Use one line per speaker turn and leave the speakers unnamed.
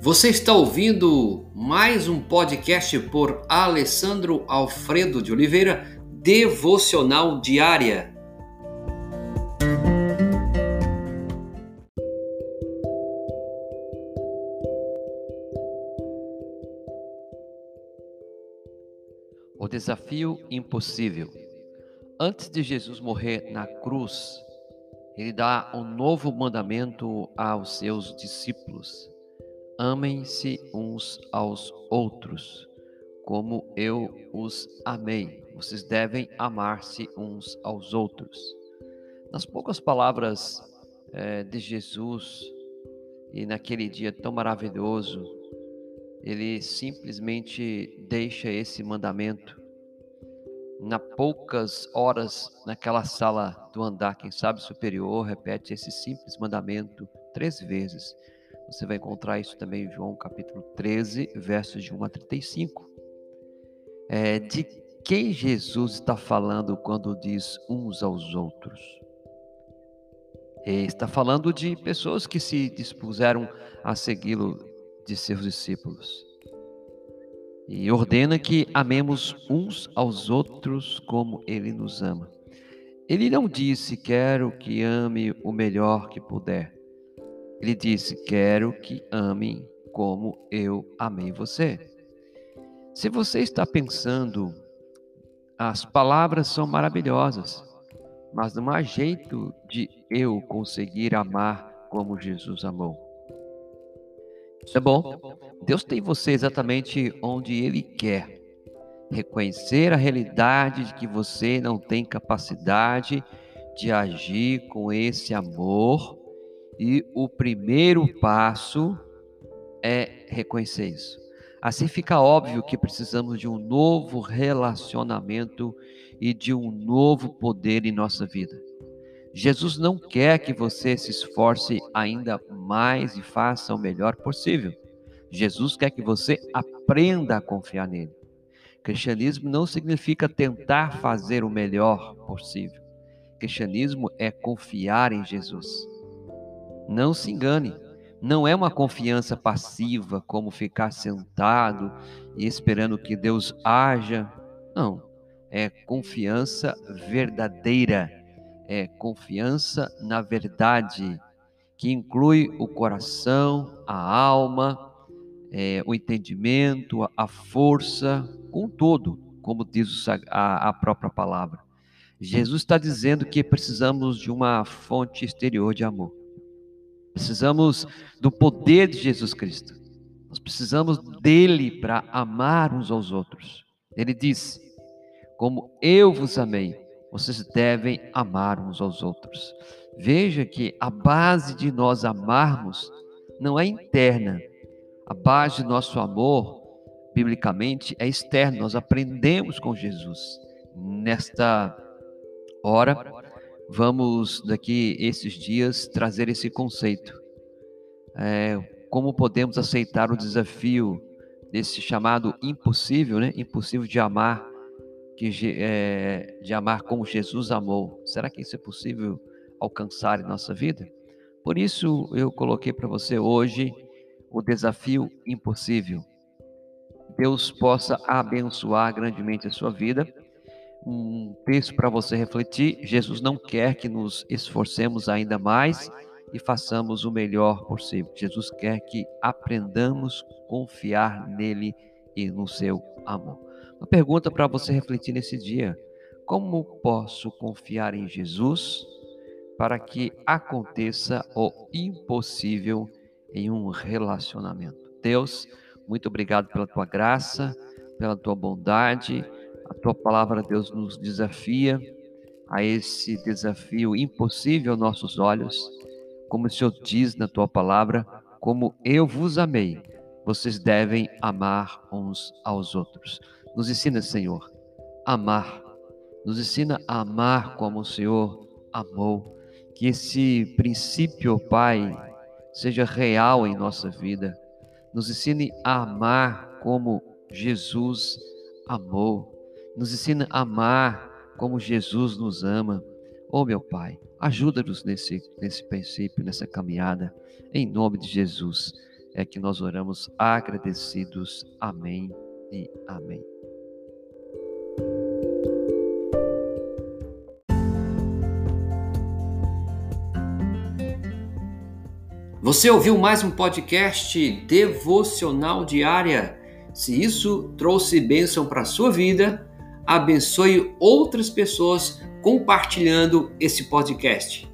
Você está ouvindo mais um podcast por Alessandro Alfredo de Oliveira, Devocional Diária. O desafio impossível. Antes de Jesus morrer na cruz, ele dá um novo mandamento aos seus discípulos Amem-se uns aos outros, como eu os amei. Vocês devem amar-se uns aos outros. Nas poucas palavras é, de Jesus, e naquele dia tão maravilhoso, ele simplesmente deixa esse mandamento. Na poucas horas, naquela sala do andar, quem sabe superior, repete esse simples mandamento três vezes você vai encontrar isso também em João capítulo 13, versos de 1 a 35. É, de quem Jesus está falando quando diz uns aos outros? Ele está falando de pessoas que se dispuseram a segui-lo, de seus discípulos. E ordena que amemos uns aos outros como ele nos ama. Ele não disse: Quero que ame o melhor que puder. Ele disse: Quero que amem como eu amei você. Se você está pensando, as palavras são maravilhosas, mas não há jeito de eu conseguir amar como Jesus amou. É bom. Deus tem você exatamente onde Ele quer. Reconhecer a realidade de que você não tem capacidade de agir com esse amor e o primeiro passo é reconhecer isso. Assim fica óbvio que precisamos de um novo relacionamento e de um novo poder em nossa vida. Jesus não quer que você se esforce ainda mais e faça o melhor possível. Jesus quer que você aprenda a confiar nele. Cristianismo não significa tentar fazer o melhor possível. Cristianismo é confiar em Jesus. Não se engane, não é uma confiança passiva, como ficar sentado e esperando que Deus haja. Não, é confiança verdadeira, é confiança na verdade, que inclui o coração, a alma, é, o entendimento, a força, com todo, como diz a, a própria palavra. Jesus está dizendo que precisamos de uma fonte exterior de amor. Precisamos do poder de Jesus Cristo. Nós precisamos dele para amar uns aos outros. Ele disse: Como eu vos amei, vocês devem amar uns aos outros. Veja que a base de nós amarmos não é interna. A base do nosso amor, biblicamente, é externa. Nós aprendemos com Jesus. Nesta hora, vamos daqui esses dias trazer esse conceito. É, como podemos aceitar o desafio desse chamado impossível, né? Impossível de amar, que é, de amar como Jesus amou. Será que isso é possível alcançar em nossa vida? Por isso eu coloquei para você hoje o desafio impossível. Deus possa abençoar grandemente a sua vida um texto para você refletir. Jesus não quer que nos esforcemos ainda mais e façamos o melhor possível. Jesus quer que aprendamos a confiar nele e no seu amor. Uma pergunta para você refletir nesse dia: como posso confiar em Jesus para que aconteça o impossível em um relacionamento? Deus, muito obrigado pela tua graça, pela tua bondade a tua palavra, Deus, nos desafia a esse desafio impossível aos nossos olhos. Como o Senhor diz na tua palavra, como eu vos amei, vocês devem amar uns aos outros. Nos ensina, Senhor, a amar. Nos ensina a amar como o Senhor amou. Que esse princípio, Pai, seja real em nossa vida. Nos ensine a amar como Jesus amou nos ensina a amar como Jesus nos ama. Oh, meu Pai, ajuda-nos nesse, nesse princípio, nessa caminhada, em nome de Jesus. é que nós oramos agradecidos. Amém e amém. Você ouviu mais um podcast devocional diária? Se isso trouxe bênção para a sua vida, abençoe outras pessoas compartilhando esse podcast.